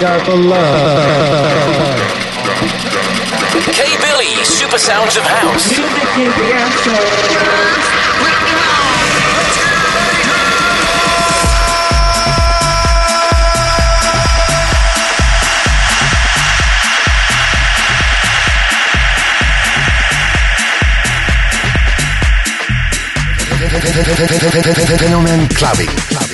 Got the love. K Billy, Super Sounds of House. Fenomen Clubbing.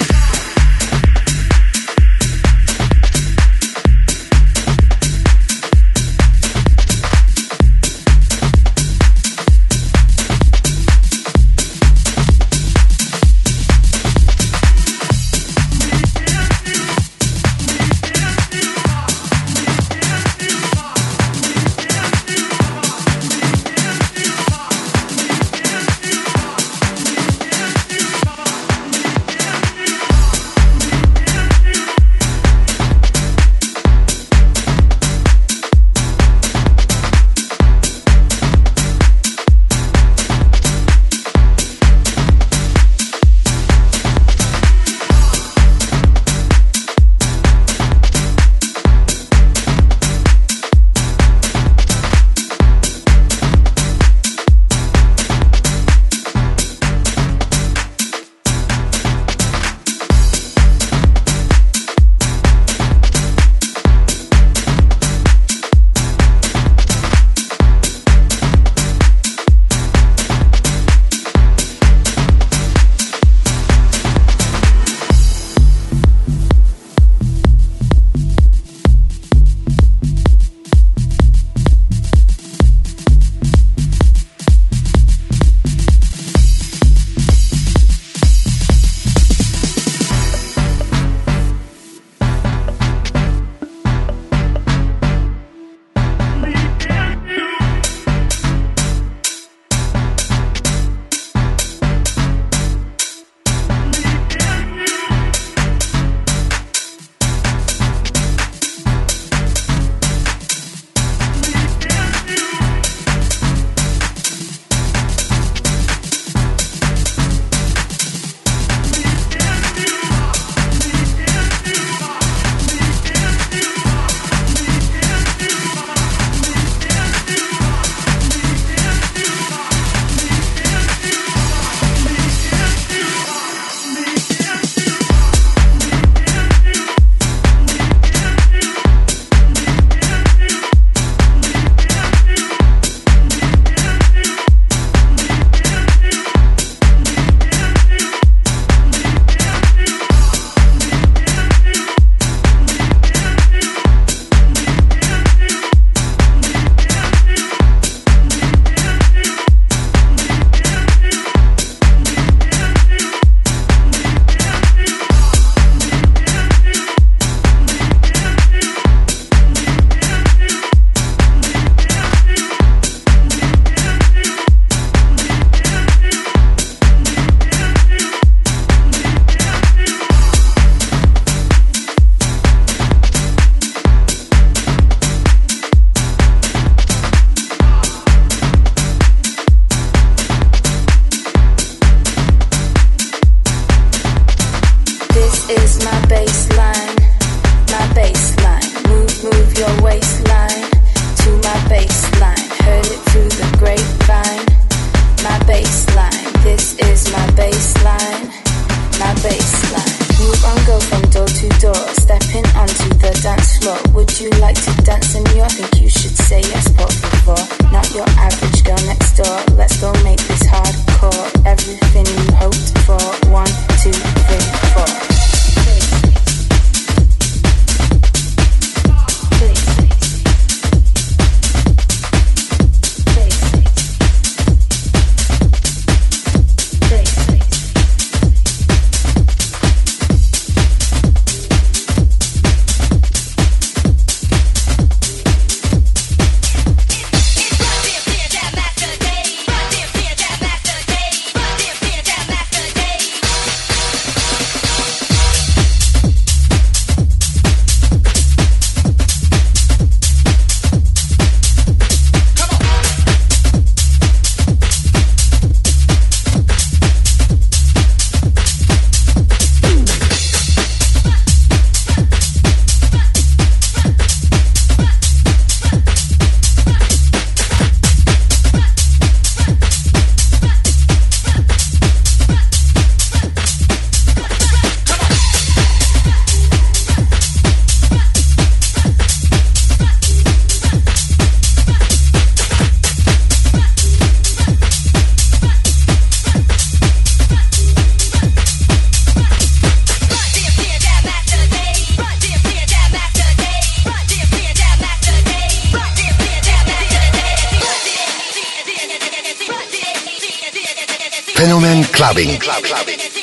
Clubbing. Dancing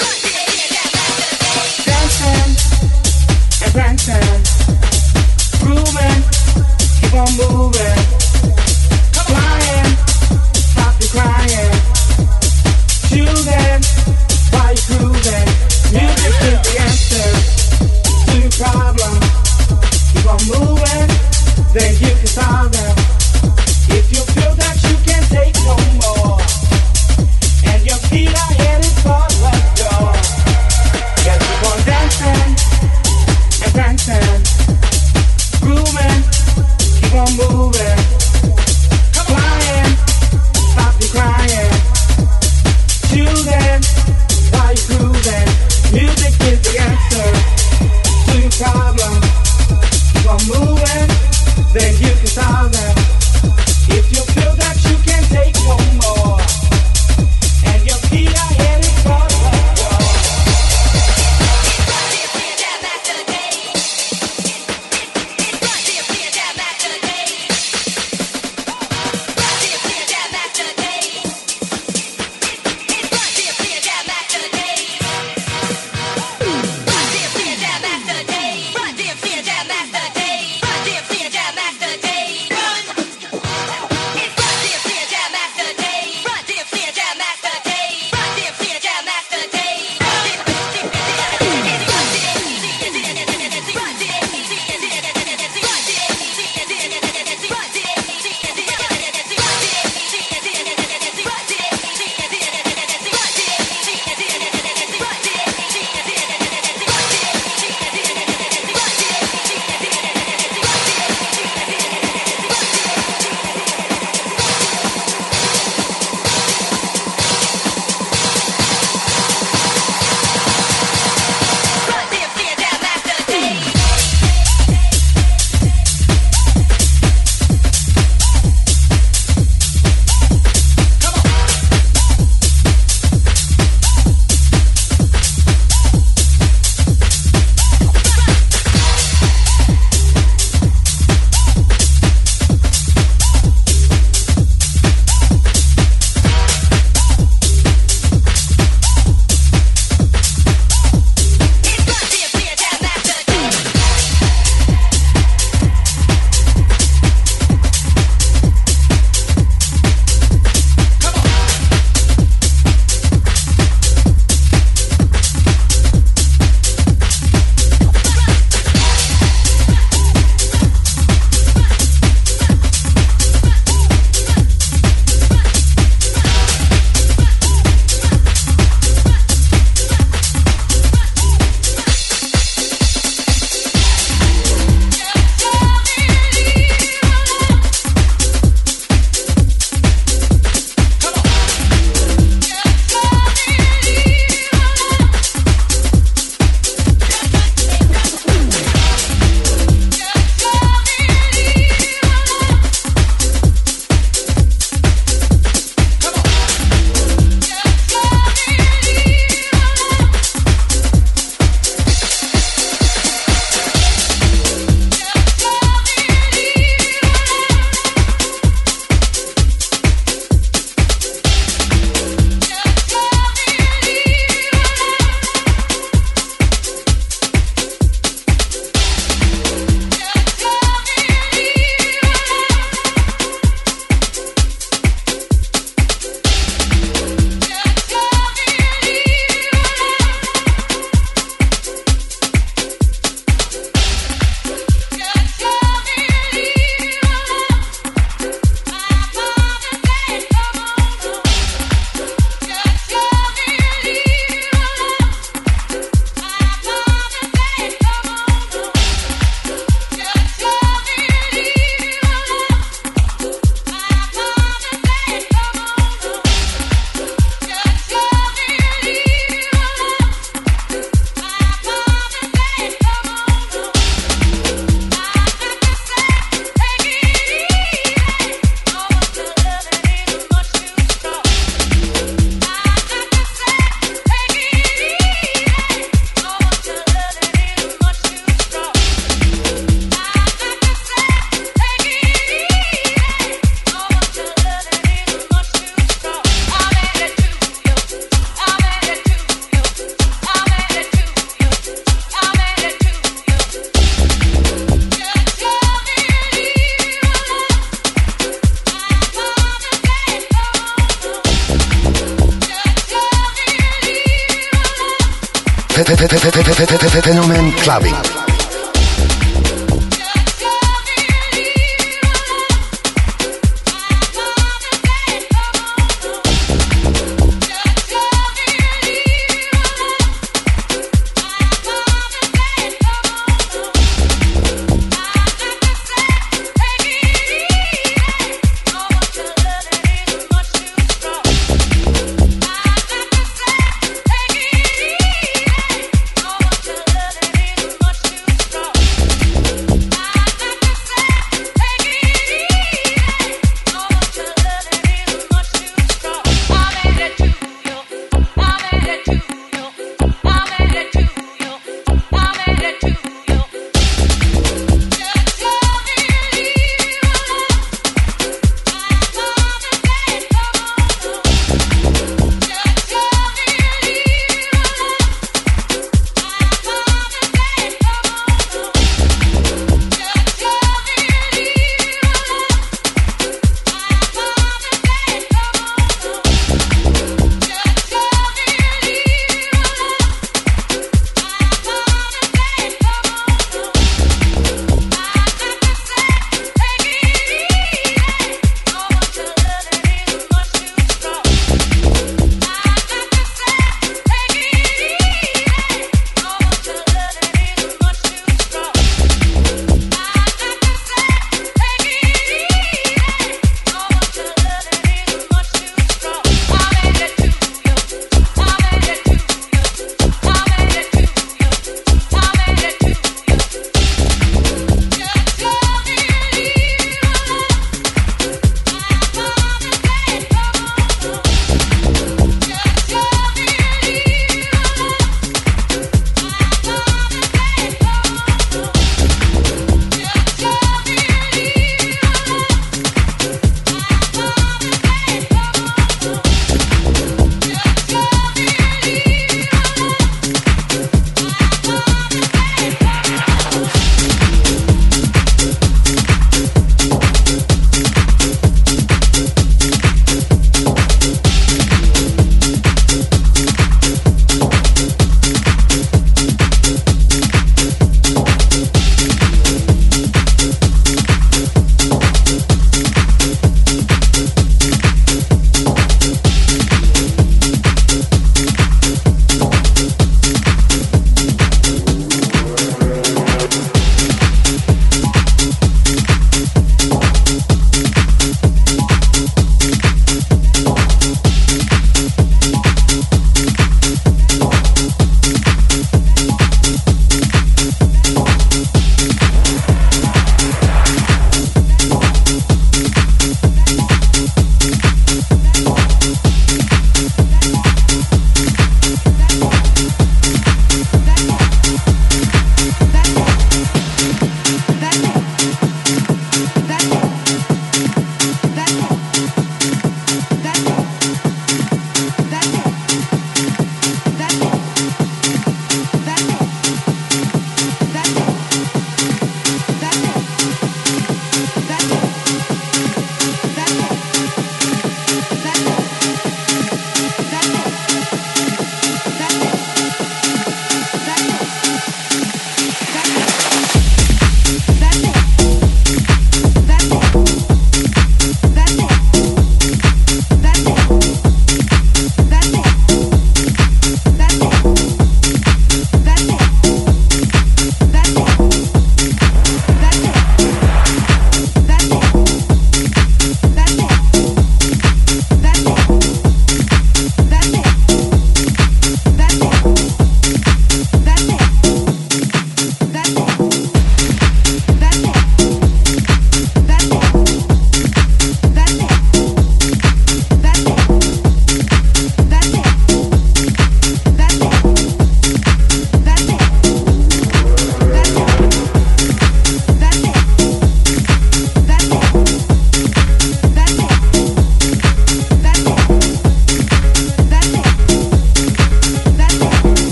Fenomen Clubbing.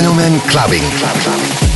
Fenomen Clubbing. Clubbing.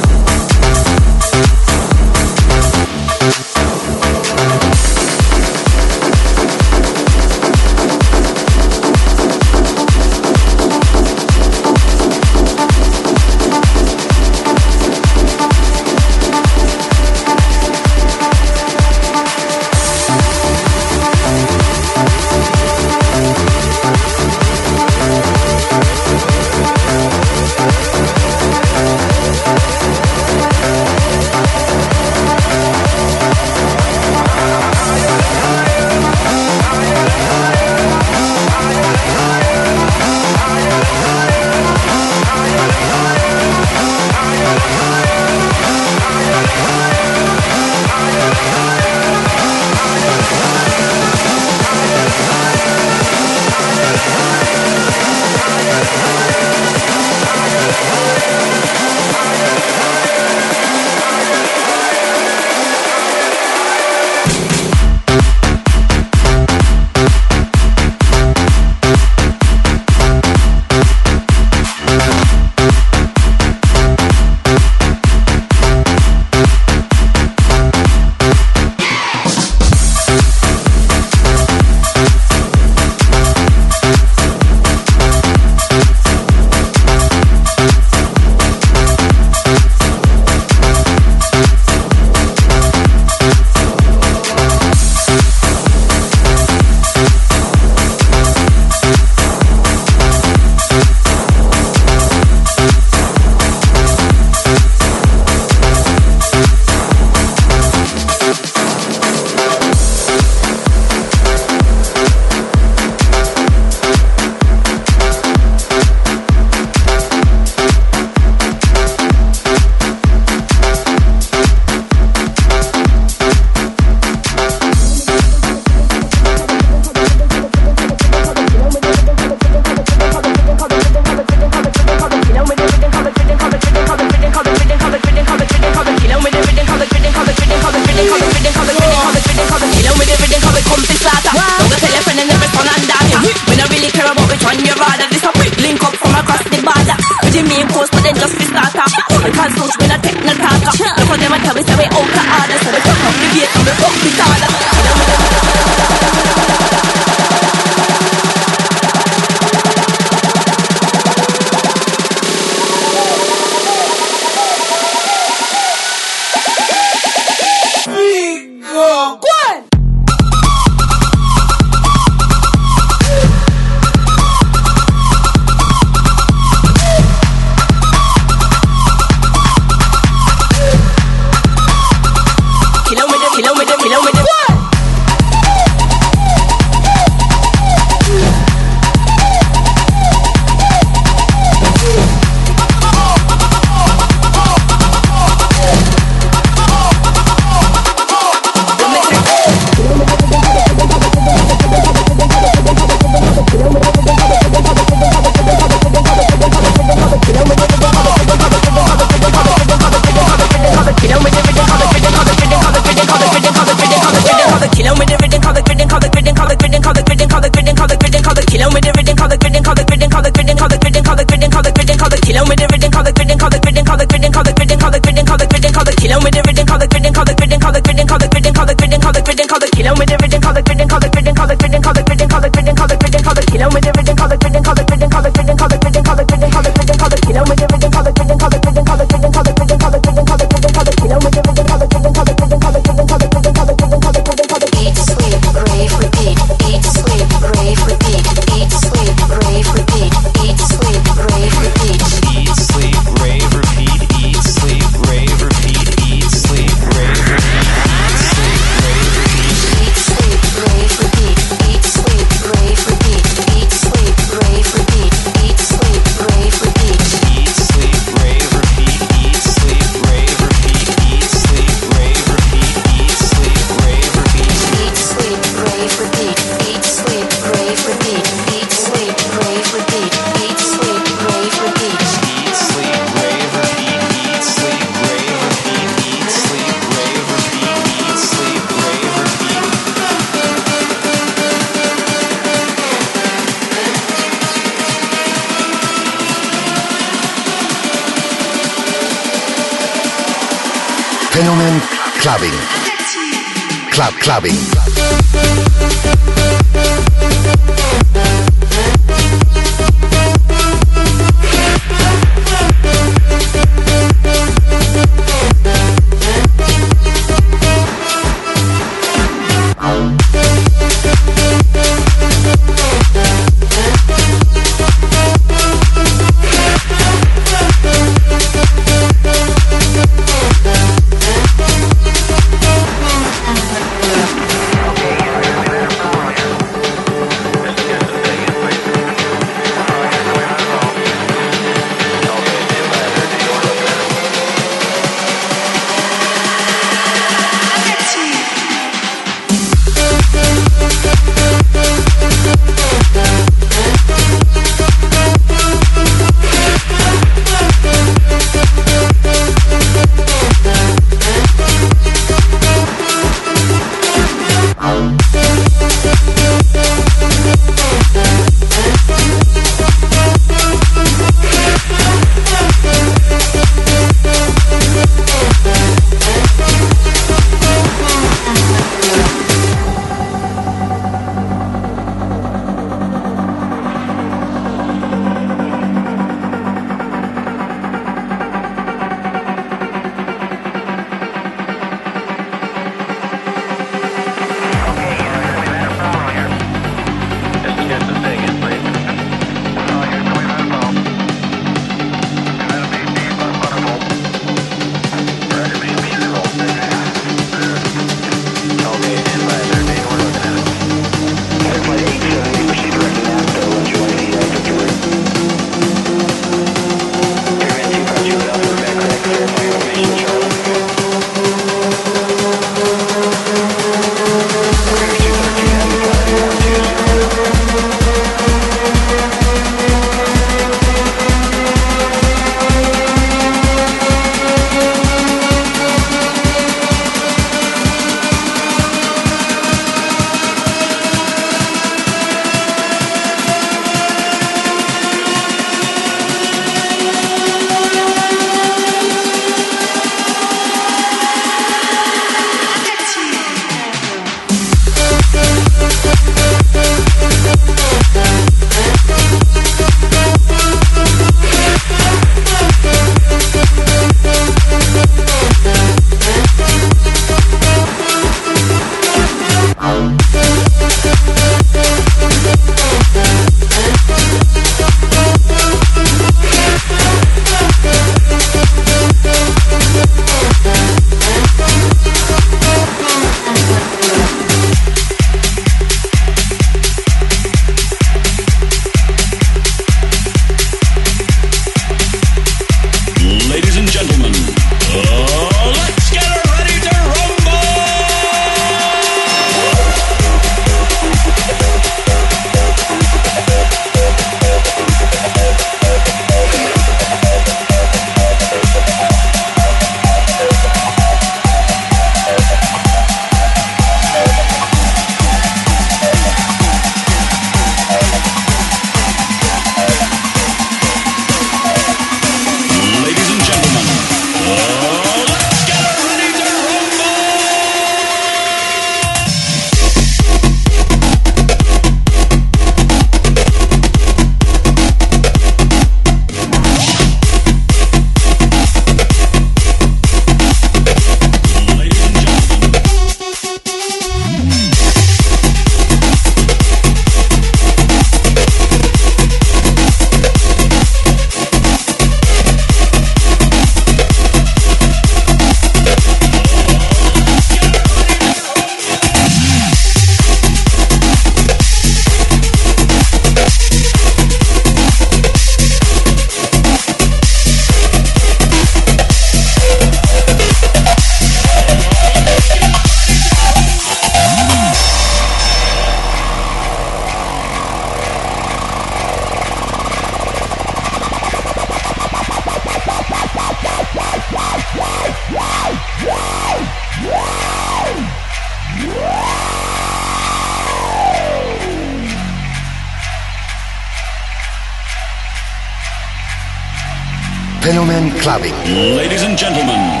Clubbing. Ladies and gentlemen,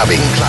Clubbing,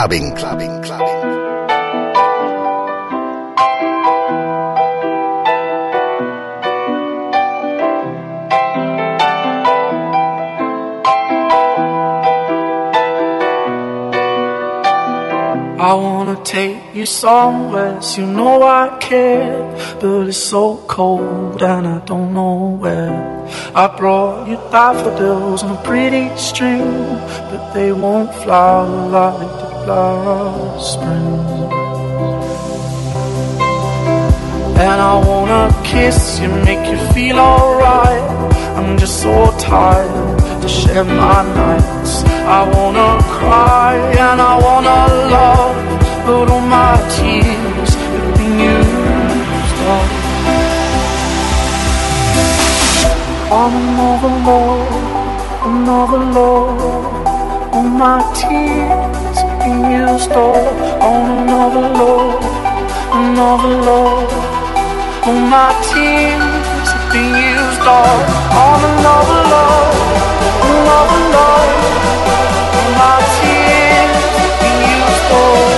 clubbing, clubbing, clubbing. I wanna take you somewhere, you know I care. But it's so cold and I don't know where. I brought you daffodils on a pretty string, but they won't flower like the last spring. And I wanna kiss you, make you feel alright. I'm just so tired to share my nights. I wanna cry and I wanna love, but all my tears have been used up. On another love, another love, all my tears been used up. On another love, another love, all my tears have been used up. On another love, another love. My tears have been used up.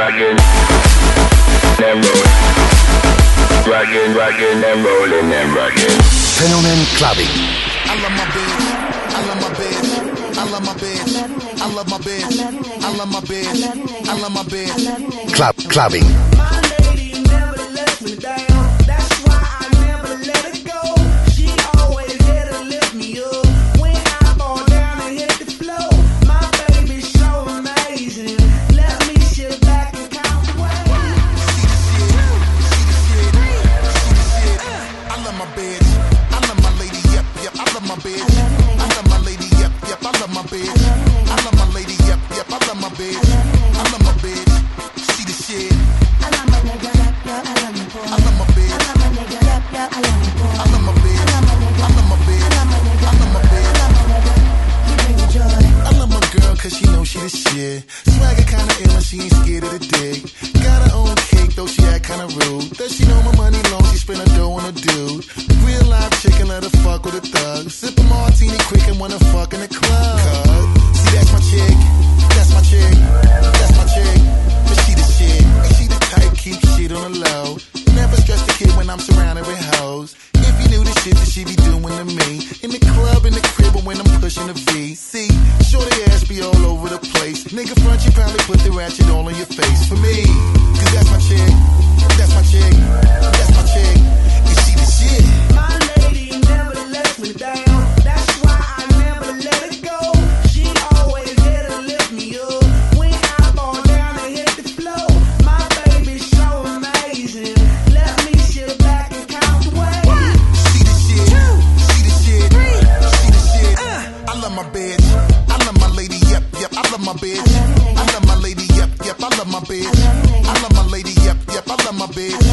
rocking, and rolling. Rocking, rocking, and rolling, and rocking. Fenomen clubbing. I love my bitch. I love my bitch. I love my bitch. I love my bitch. I love my bitch. I love my bitch. Club clubbing. my bitch. I love my lady, yep, yep, I love my bitch. I love my lady, yep, yep, I love my bitch.